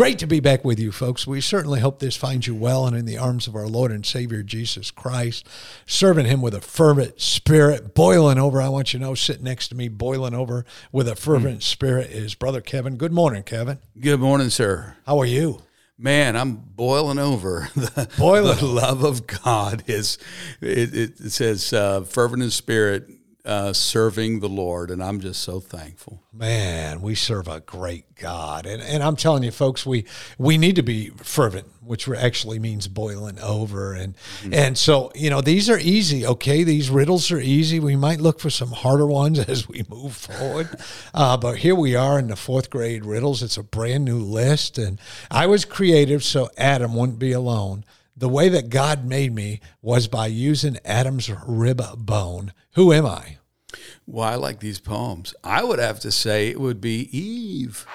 Great to be back with you, folks. We certainly hope this finds you well and in the arms of our Lord and Savior Jesus Christ, serving Him with a fervent spirit, boiling over. I want you to know, sitting next to me, boiling over with a fervent mm. spirit, is Brother Kevin. Good morning, Kevin. Good morning, sir. How are you? Man, I'm boiling over. The, boiling. the love of God is, it, it says, uh, fervent in spirit, uh, serving the Lord, and I'm just so thankful. Man, we serve a great God, and and I'm telling you, folks, we we need to be fervent, which actually means boiling over, and mm-hmm. and so you know these are easy. Okay, these riddles are easy. We might look for some harder ones as we move forward, uh, but here we are in the fourth grade riddles. It's a brand new list, and I was creative, so Adam wouldn't be alone the way that God made me was by using Adam's rib bone. Who am I? Well, I like these poems. I would have to say it would be Eve.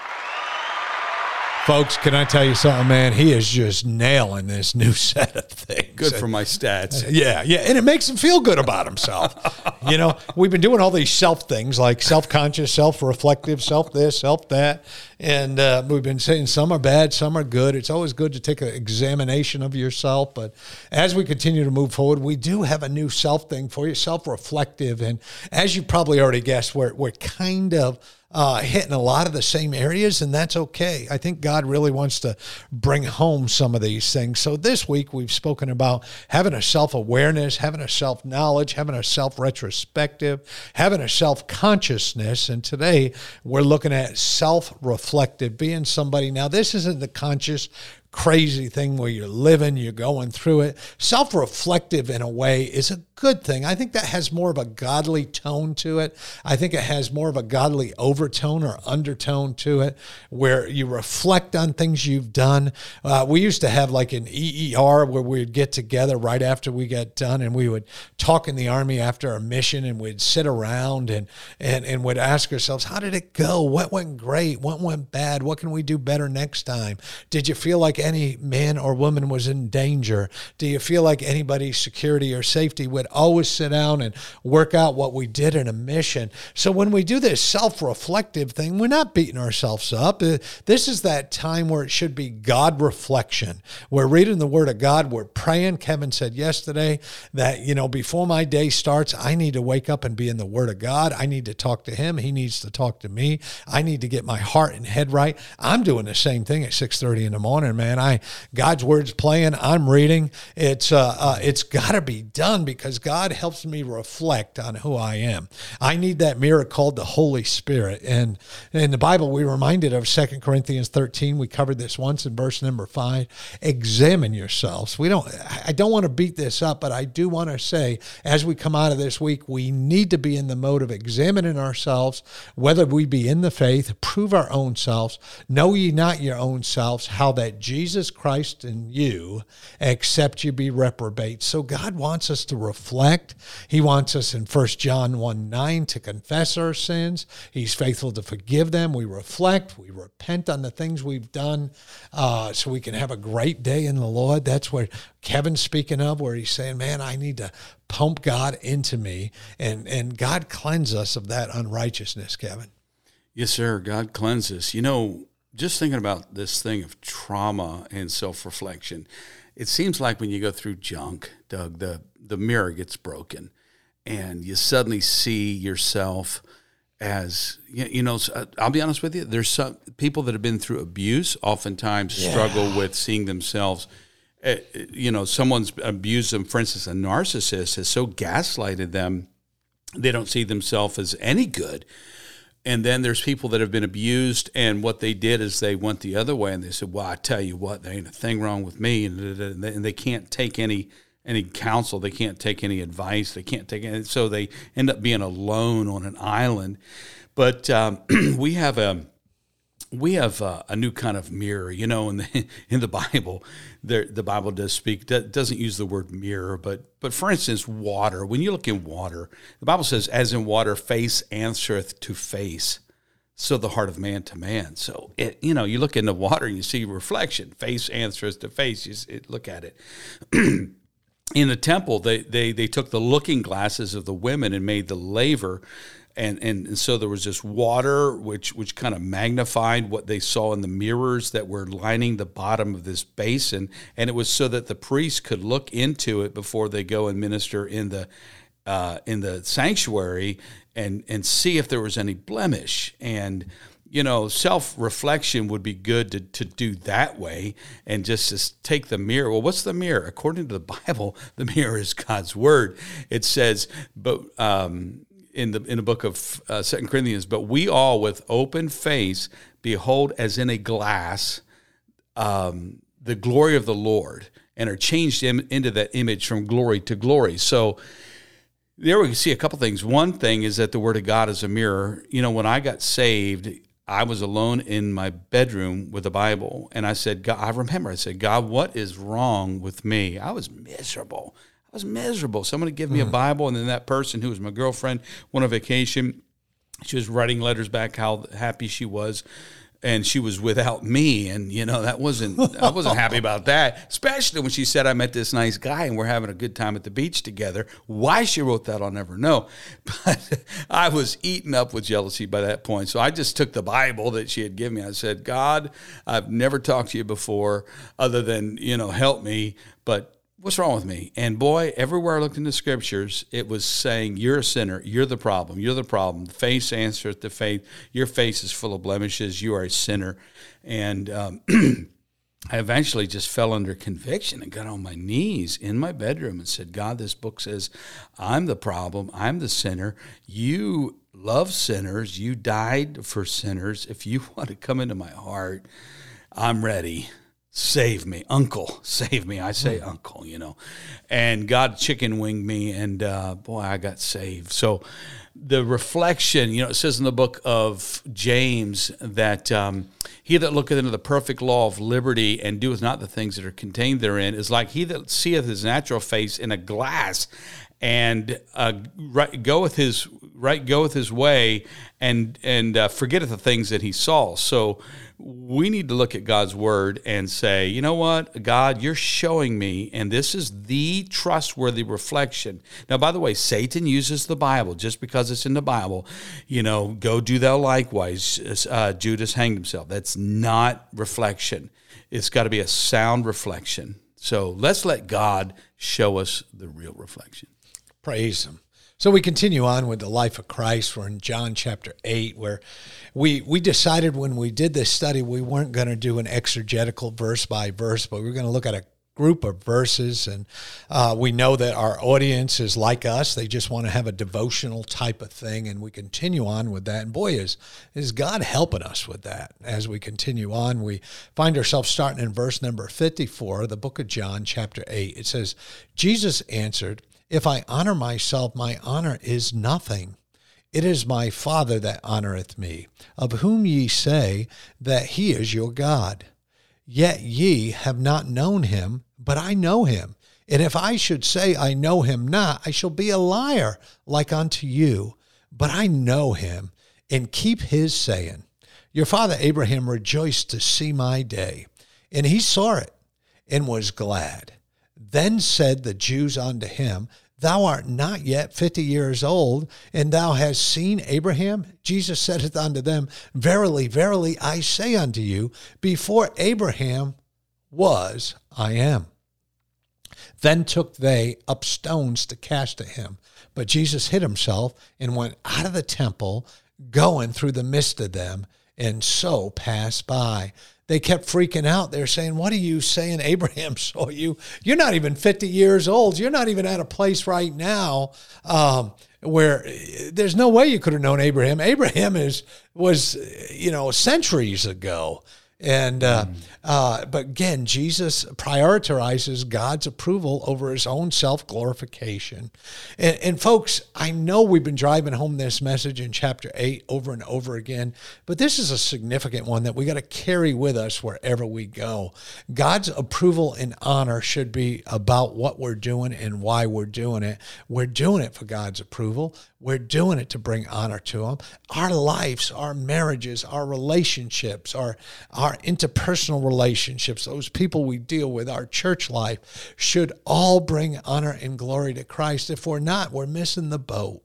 Folks, can I tell you something, man? He is just nailing this new set of things. Good for my stats. Yeah, yeah. And it makes him feel good about himself. you know, we've been doing all these self things like self conscious, self reflective, self this, self that. And uh, we've been saying some are bad, some are good. It's always good to take an examination of yourself. But as we continue to move forward, we do have a new self thing for you, self reflective. And as you probably already guessed, we're, we're kind of uh, hitting a lot of the same areas, and that's okay. I think God really wants to bring home some of these things. So this week we've spoken about having a self awareness, having a self knowledge, having a self retrospective, having a self consciousness, and today we're looking at self reflective, being somebody. Now, this isn't the conscious crazy thing where you're living, you're going through it. Self reflective, in a way, is a good thing. I think that has more of a godly tone to it. I think it has more of a godly overtone or undertone to it where you reflect on things you've done. Uh, we used to have like an EER where we'd get together right after we got done and we would talk in the Army after a mission and we'd sit around and, and, and would ask ourselves, how did it go? What went great? What went bad? What can we do better next time? Did you feel like any man or woman was in danger? Do you feel like anybody's security or safety would always sit down and work out what we did in a mission? So when we do this self reflective thing, we're not beating ourselves up. Uh, this is that time where it should be God reflection. We're reading the Word of God, we're praying. Kevin said yesterday that, you know, before my day starts, I need to wake up and be in the Word of God. I need to talk to Him. He needs to talk to me. I need to get my heart and head right. I'm doing the same thing at 6:30 in the morning, man. I God's word's playing. I'm reading. It's uh, uh it's got to be done because God helps me reflect on who I am. I need that mirror called the Holy Spirit. And in the Bible, we reminded of Second Corinthians 13. We covered this once in verse number five. Examine yourselves. We don't I don't want to beat this up, but I do want to say as we come out of this week, we need to be in the mode of examining ourselves, whether we be in the faith, prove our own selves, know ye not your own selves, how that Jesus Christ in you, except you be reprobate. So God wants us to reflect. He wants us in 1 John 1 9 to confess our sins. He's faithful to forgive them. We reflect, we repent on the things we've done uh, so we can have a great day in the Lord. That's what Kevin's speaking of, where he's saying, Man, I need to pump God into me. And, and God cleanse us of that unrighteousness, Kevin. Yes, sir. God cleanses. You know, just thinking about this thing of trauma and self reflection, it seems like when you go through junk, Doug, the, the mirror gets broken and you suddenly see yourself as you know uh, i'll be honest with you there's some people that have been through abuse oftentimes yeah. struggle with seeing themselves uh, you know someone's abused them for instance a narcissist has so gaslighted them they don't see themselves as any good and then there's people that have been abused, and what they did is they went the other way, and they said, "Well, I tell you what, there ain't a thing wrong with me," and they can't take any any counsel, they can't take any advice, they can't take any, so they end up being alone on an island. But um, we have a we have uh, a new kind of mirror. You know, in the in the Bible, there, the Bible does speak doesn't use the word mirror, but but for instance, water. When you look in water, the Bible says, "As in water, face answereth to face." So the heart of man to man. So it, you know, you look in the water and you see reflection. Face answers to face. You look at it. in the temple, they, they they took the looking glasses of the women and made the laver and, and, and so there was this water which which kind of magnified what they saw in the mirrors that were lining the bottom of this basin. And it was so that the priests could look into it before they go and minister in the uh, in the sanctuary and and see if there was any blemish. And you know self-reflection would be good to, to do that way and just, just take the mirror. Well what's the mirror? According to the bible the mirror is god's word. It says but um, in the in the book of uh, Second Corinthians, but we all with open face behold as in a glass um, the glory of the Lord, and are changed in, into that image from glory to glory. So there we can see a couple things. One thing is that the Word of God is a mirror. You know, when I got saved, I was alone in my bedroom with the Bible, and I said, God, I remember I said, God, what is wrong with me? I was miserable was miserable. Someone would give me a hmm. Bible, and then that person who was my girlfriend went on vacation. She was writing letters back how happy she was and she was without me and you know that wasn't i wasn't happy about that especially when she said i met this nice guy and we're having a good time at the beach together why she wrote that i'll never know but i was eaten up with jealousy by that point so i just took the bible that she had given me i said god i've never talked to you before other than you know help me but what's wrong with me? And boy, everywhere I looked in the scriptures, it was saying, You're a sinner. You're the problem. You're the problem. The face answereth the faith. Your face is full of blemishes. You are a sinner. And um, I eventually just fell under conviction and got on my knees in my bedroom and said, God, this book says, I'm the problem. I'm the sinner. You love sinners. You died for sinners. If you want to come into my heart, I'm ready save me, uncle, save me. I say mm. uncle, you know. And God chicken winged me, and uh, boy, I got saved. So the reflection, you know, it says in the book of James that um, he that looketh into the perfect law of liberty and doeth not the things that are contained therein is like he that seeth his natural face in a glass and uh, right, goeth his right goeth his way and and uh, forgetteth the things that he saw. So we need to look at God's word and say, you know what, God, you're showing me, and this is the trustworthy reflection. Now, by the way, Satan uses the Bible just because it's in the Bible. You know, go do thou likewise. Uh, Judas hanged himself. That's not reflection. It's got to be a sound reflection. So let's let God show us the real reflection. Praise Him. So we continue on with the life of Christ. We're in John chapter 8, where we, we decided when we did this study, we weren't going to do an exegetical verse by verse, but we are going to look at a group of verses. And uh, we know that our audience is like us. They just want to have a devotional type of thing. And we continue on with that. And boy, is, is God helping us with that. As we continue on, we find ourselves starting in verse number 54, the book of John, chapter 8. It says, Jesus answered, if I honor myself, my honor is nothing. It is my Father that honoreth me, of whom ye say that he is your God. Yet ye have not known him, but I know him. And if I should say I know him not, I shall be a liar like unto you. But I know him and keep his saying. Your father Abraham rejoiced to see my day, and he saw it and was glad. Then said the Jews unto him, Thou art not yet fifty years old, and thou hast seen Abraham? Jesus saith unto them, Verily, verily, I say unto you, before Abraham was, I am. Then took they up stones to cast at him. But Jesus hid himself and went out of the temple, going through the midst of them, and so passed by they kept freaking out. They're saying, What are you saying? Abraham saw you. You're not even 50 years old. You're not even at a place right now um, where there's no way you could have known Abraham. Abraham is was, you know, centuries ago. And uh, uh, but again, Jesus prioritizes God's approval over his own self glorification. And, and folks, I know we've been driving home this message in chapter eight over and over again, but this is a significant one that we got to carry with us wherever we go. God's approval and honor should be about what we're doing and why we're doing it. We're doing it for God's approval. We're doing it to bring honor to Him. Our lives, our marriages, our relationships, our, our interpersonal relationships, those people we deal with, our church life should all bring honor and glory to Christ. If we're not, we're missing the boat.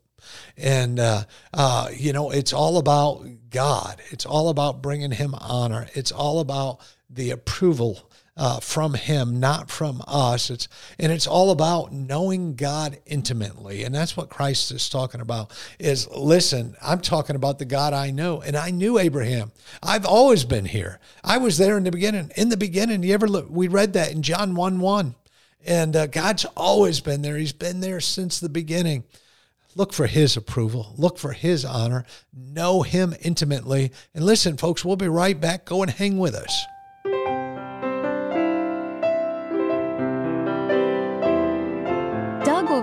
And, uh, uh, you know, it's all about God. It's all about bringing Him honor. It's all about the approval uh, from Him, not from us. It's and it's all about knowing God intimately, and that's what Christ is talking about. Is listen, I'm talking about the God I know, and I knew Abraham. I've always been here. I was there in the beginning. In the beginning, you ever look? We read that in John one one, and uh, God's always been there. He's been there since the beginning. Look for his approval. Look for his honor. Know him intimately. And listen, folks, we'll be right back. Go and hang with us.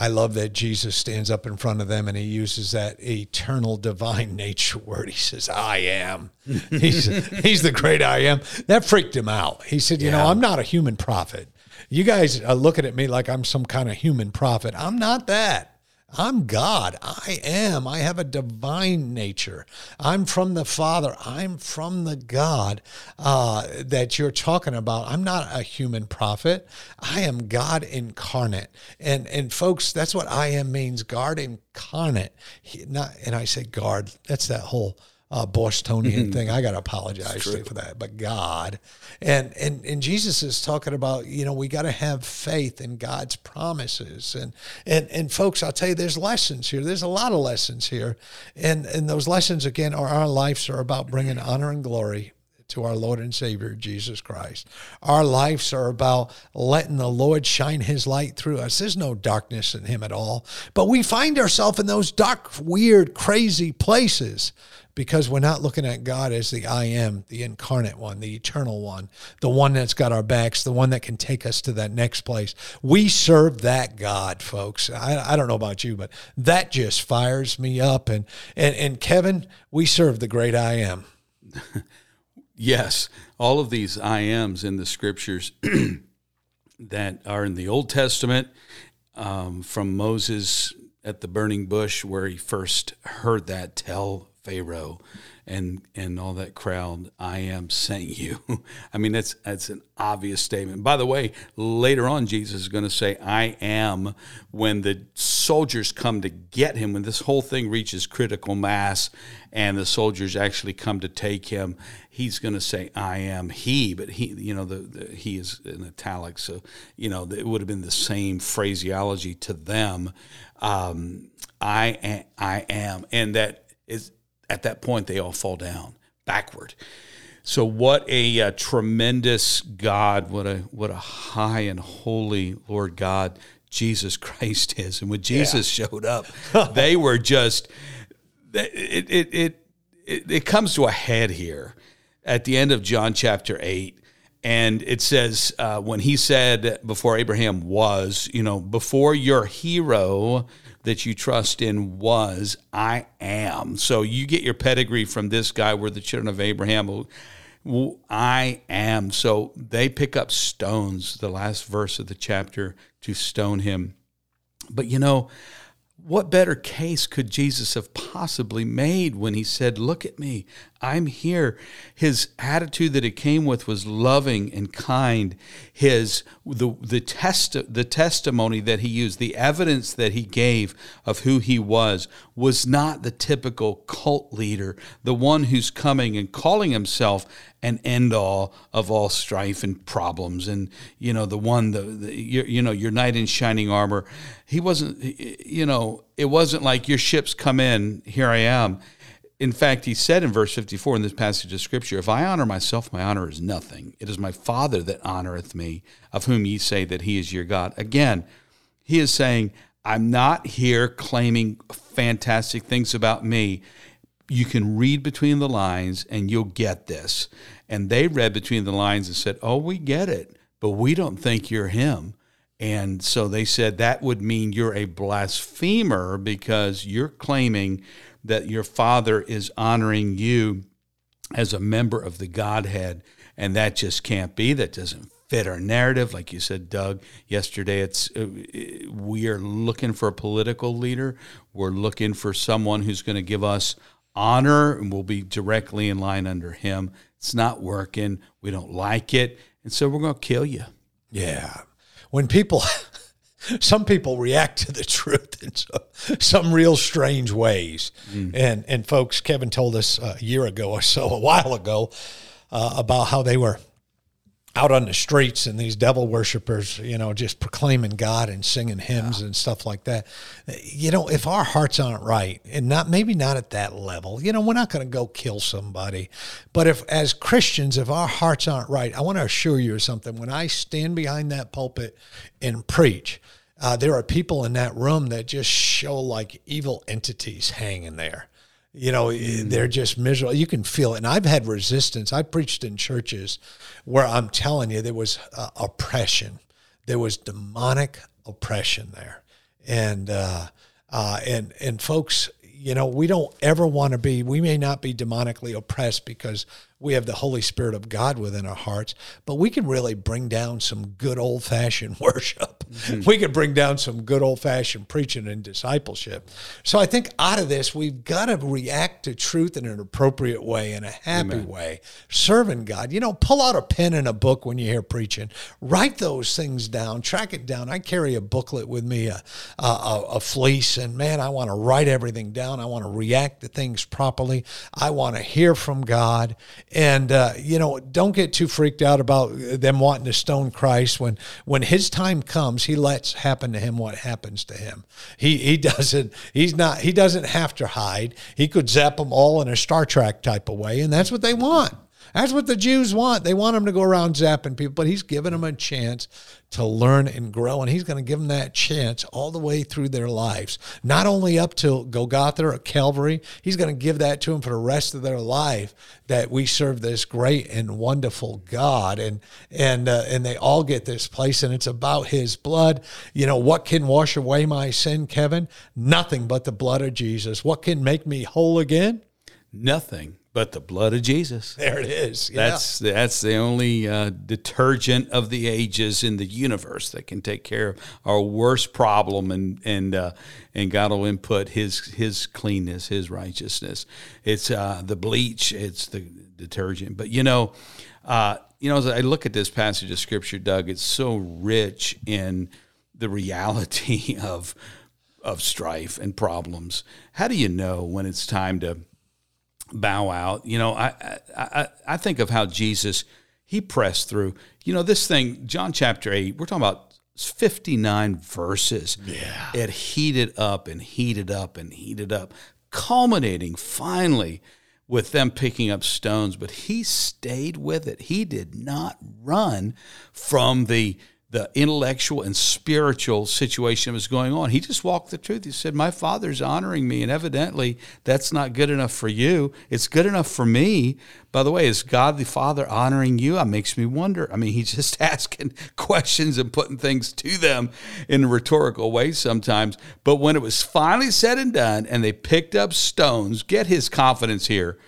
I love that Jesus stands up in front of them and he uses that eternal divine nature word. He says, I am. he's, he's the great I am. That freaked him out. He said, You yeah. know, I'm not a human prophet. You guys uh, are looking at me like I'm some kind of human prophet. I'm not that. I'm God. I am. I have a divine nature. I'm from the Father. I'm from the God uh, that you're talking about. I'm not a human prophet. I am God incarnate. And and folks, that's what I am means. God incarnate. He, not, and I say guard. That's that whole uh, Bostonian mm-hmm. thing. I got to apologize for that. But God, and and and Jesus is talking about you know we got to have faith in God's promises, and and and folks, I'll tell you, there's lessons here. There's a lot of lessons here, and and those lessons again are our lives are about bringing honor and glory to our Lord and Savior, Jesus Christ. Our lives are about letting the Lord shine His light through us. There's no darkness in Him at all. But we find ourselves in those dark, weird, crazy places because we're not looking at God as the I am, the incarnate one, the eternal one, the one that's got our backs, the one that can take us to that next place. We serve that God, folks. I, I don't know about you, but that just fires me up. And, and, and Kevin, we serve the great I am. yes, all of these I ams in the scriptures that are in the Old Testament um, from Moses at the burning bush where he first heard that tell Pharaoh and and all that crowd, I am sent you. I mean, that's that's an obvious statement. By the way, later on, Jesus is going to say, I am when the soldiers come to get him, when this whole thing reaches critical mass and the soldiers actually come to take him, he's going to say, I am he. But he, you know, the, the he is in italics. So, you know, it would have been the same phraseology to them. Um, I am, I am. And that is at that point, they all fall down backward. So, what a, a, tremendous God, what a what a high and holy Lord God Jesus Christ is. And when Jesus yeah. showed up, they were just it it, it it it comes to a head here at the end of John chapter eight. And it says, uh, when he said before Abraham was, you know, before your hero that you trust in was, I am. So you get your pedigree from this guy. We're the children of Abraham. I am. So they pick up stones, the last verse of the chapter, to stone him. But you know, what better case could Jesus have possibly made when he said, Look at me, I'm here. His attitude that it came with was loving and kind. His the the test the testimony that he used, the evidence that he gave of who he was was not the typical cult leader, the one who's coming and calling himself an end all of all strife and problems and you know the one the, the your, you know your knight in shining armor. He wasn't you know, it wasn't like your ships come in, here I am in fact, he said in verse 54 in this passage of Scripture, If I honor myself, my honor is nothing. It is my Father that honoreth me, of whom ye say that he is your God. Again, he is saying, I'm not here claiming fantastic things about me. You can read between the lines and you'll get this. And they read between the lines and said, Oh, we get it, but we don't think you're him. And so they said that would mean you're a blasphemer because you're claiming that your Father is honoring you as a member of the Godhead. And that just can't be. That doesn't fit our narrative. Like you said, Doug, yesterday, it's uh, we are looking for a political leader. We're looking for someone who's going to give us honor and we'll be directly in line under him. It's not working. We don't like it. And so we're going to kill you. Yeah. When people some people react to the truth in some, some real strange ways. Mm. And and folks, Kevin told us a year ago or so, a while ago, uh, about how they were out on the streets and these devil worshippers, you know, just proclaiming God and singing hymns yeah. and stuff like that. You know, if our hearts aren't right, and not maybe not at that level, you know, we're not going to go kill somebody. But if as Christians, if our hearts aren't right, I want to assure you of something. When I stand behind that pulpit and preach, uh, there are people in that room that just show like evil entities hanging there. You know, mm. they're just miserable. You can feel it. And I've had resistance. I preached in churches where I'm telling you there was uh, oppression, there was demonic oppression there, and uh, uh, and and folks, you know, we don't ever want to be. We may not be demonically oppressed because we have the Holy Spirit of God within our hearts, but we can really bring down some good old fashioned worship. Mm-hmm. We can bring down some good old fashioned preaching and discipleship. So I think out of this, we've got to react to truth in an appropriate way, in a happy Amen. way, serving God. You know, pull out a pen and a book when you hear preaching, write those things down, track it down. I carry a booklet with me, a, a, a fleece, and man, I want to write everything down. I want to react to things properly. I want to hear from God and uh, you know, don't get too freaked out about them wanting to stone Christ. When when his time comes, he lets happen to him what happens to him. He he doesn't he's not he doesn't have to hide. He could zap them all in a Star Trek type of way, and that's what they want. That's what the Jews want. They want him to go around zapping people, but he's giving them a chance to learn and grow, and he's going to give them that chance all the way through their lives. Not only up to Golgotha or Calvary, he's going to give that to them for the rest of their life. That we serve this great and wonderful God, and and uh, and they all get this place, and it's about His blood. You know what can wash away my sin, Kevin? Nothing but the blood of Jesus. What can make me whole again? Nothing but the blood of Jesus. There it is. Yeah. That's that's the only uh, detergent of the ages in the universe that can take care of our worst problem, and and uh, and God will input His His cleanness, His righteousness. It's uh, the bleach. It's the detergent. But you know, uh, you know, as I look at this passage of Scripture, Doug, it's so rich in the reality of of strife and problems. How do you know when it's time to bow out. You know, I, I, I think of how Jesus, he pressed through. You know, this thing, John chapter 8, we're talking about 59 verses. Yeah. It heated up and heated up and heated up, culminating finally with them picking up stones. But he stayed with it. He did not run from the the intellectual and spiritual situation was going on. He just walked the truth. He said, My father's honoring me, and evidently that's not good enough for you. It's good enough for me. By the way, is God the Father honoring you? That makes me wonder. I mean, he's just asking questions and putting things to them in a rhetorical way sometimes. But when it was finally said and done, and they picked up stones, get his confidence here.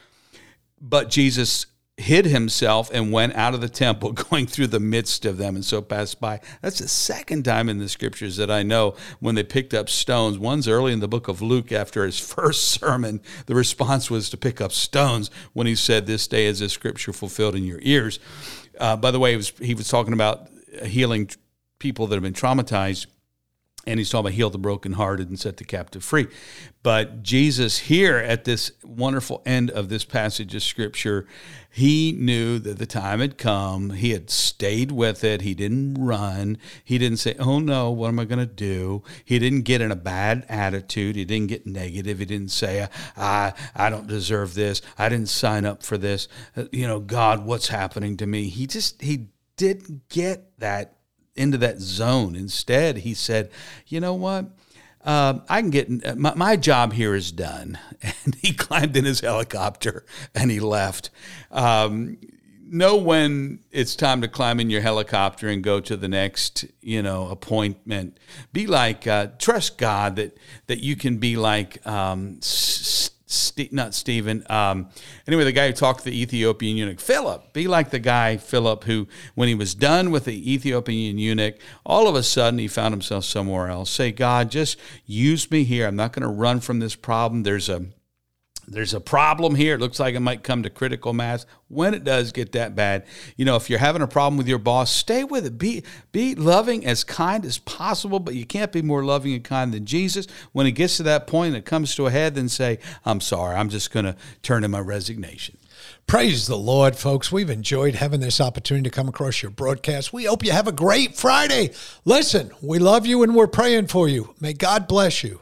But Jesus hid himself and went out of the temple, going through the midst of them, and so passed by. That's the second time in the scriptures that I know when they picked up stones. One's early in the book of Luke after his first sermon. The response was to pick up stones when he said, This day is a scripture fulfilled in your ears. Uh, by the way, was, he was talking about healing people that have been traumatized and he's talking about heal the brokenhearted and set the captive free. But Jesus, here at this wonderful end of this passage of scripture, he knew that the time had come. He had stayed with it. He didn't run. He didn't say, Oh no, what am I going to do? He didn't get in a bad attitude. He didn't get negative. He didn't say, I, I don't deserve this. I didn't sign up for this. Uh, you know, God, what's happening to me? He just, he didn't get that into that zone. Instead, he said, "You know what? Uh, I can get my, my, job here is done." And he climbed in his helicopter and he left. Um, know when it's time to climb in your helicopter and go to the next, you know, appointment. Be like, uh, trust God that that you can be like um, Not Stephen. Um, anyway, the guy who talked to the Ethiopian eunuch, Philip. Be like the guy, Philip, who, when he was done with the Ethiopian eunuch, all of a sudden he found himself somewhere else. Say, God, just use me here. I'm not going to run from this problem. There's a there's a problem here. It looks like it might come to critical mass. When it does get that bad, you know, if you're having a problem with your boss, stay with it. Be be loving as kind as possible, but you can't be more loving and kind than Jesus. When it gets to that point and it comes to a head, then say, I'm sorry, I'm just gonna turn in my resignation. Praise the Lord, folks. We've enjoyed having this opportunity to come across your broadcast. We hope you have a great Friday. Listen, we love you and we're praying for you. May God bless you.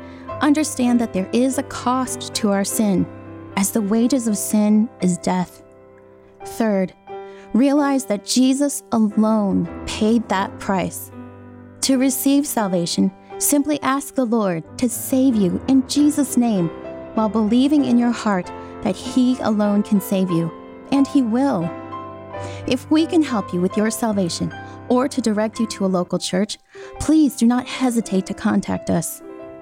understand that there is a cost to our sin, as the wages of sin is death. Third, realize that Jesus alone paid that price. To receive salvation, simply ask the Lord to save you in Jesus' name while believing in your heart that He alone can save you, and He will. If we can help you with your salvation or to direct you to a local church, please do not hesitate to contact us.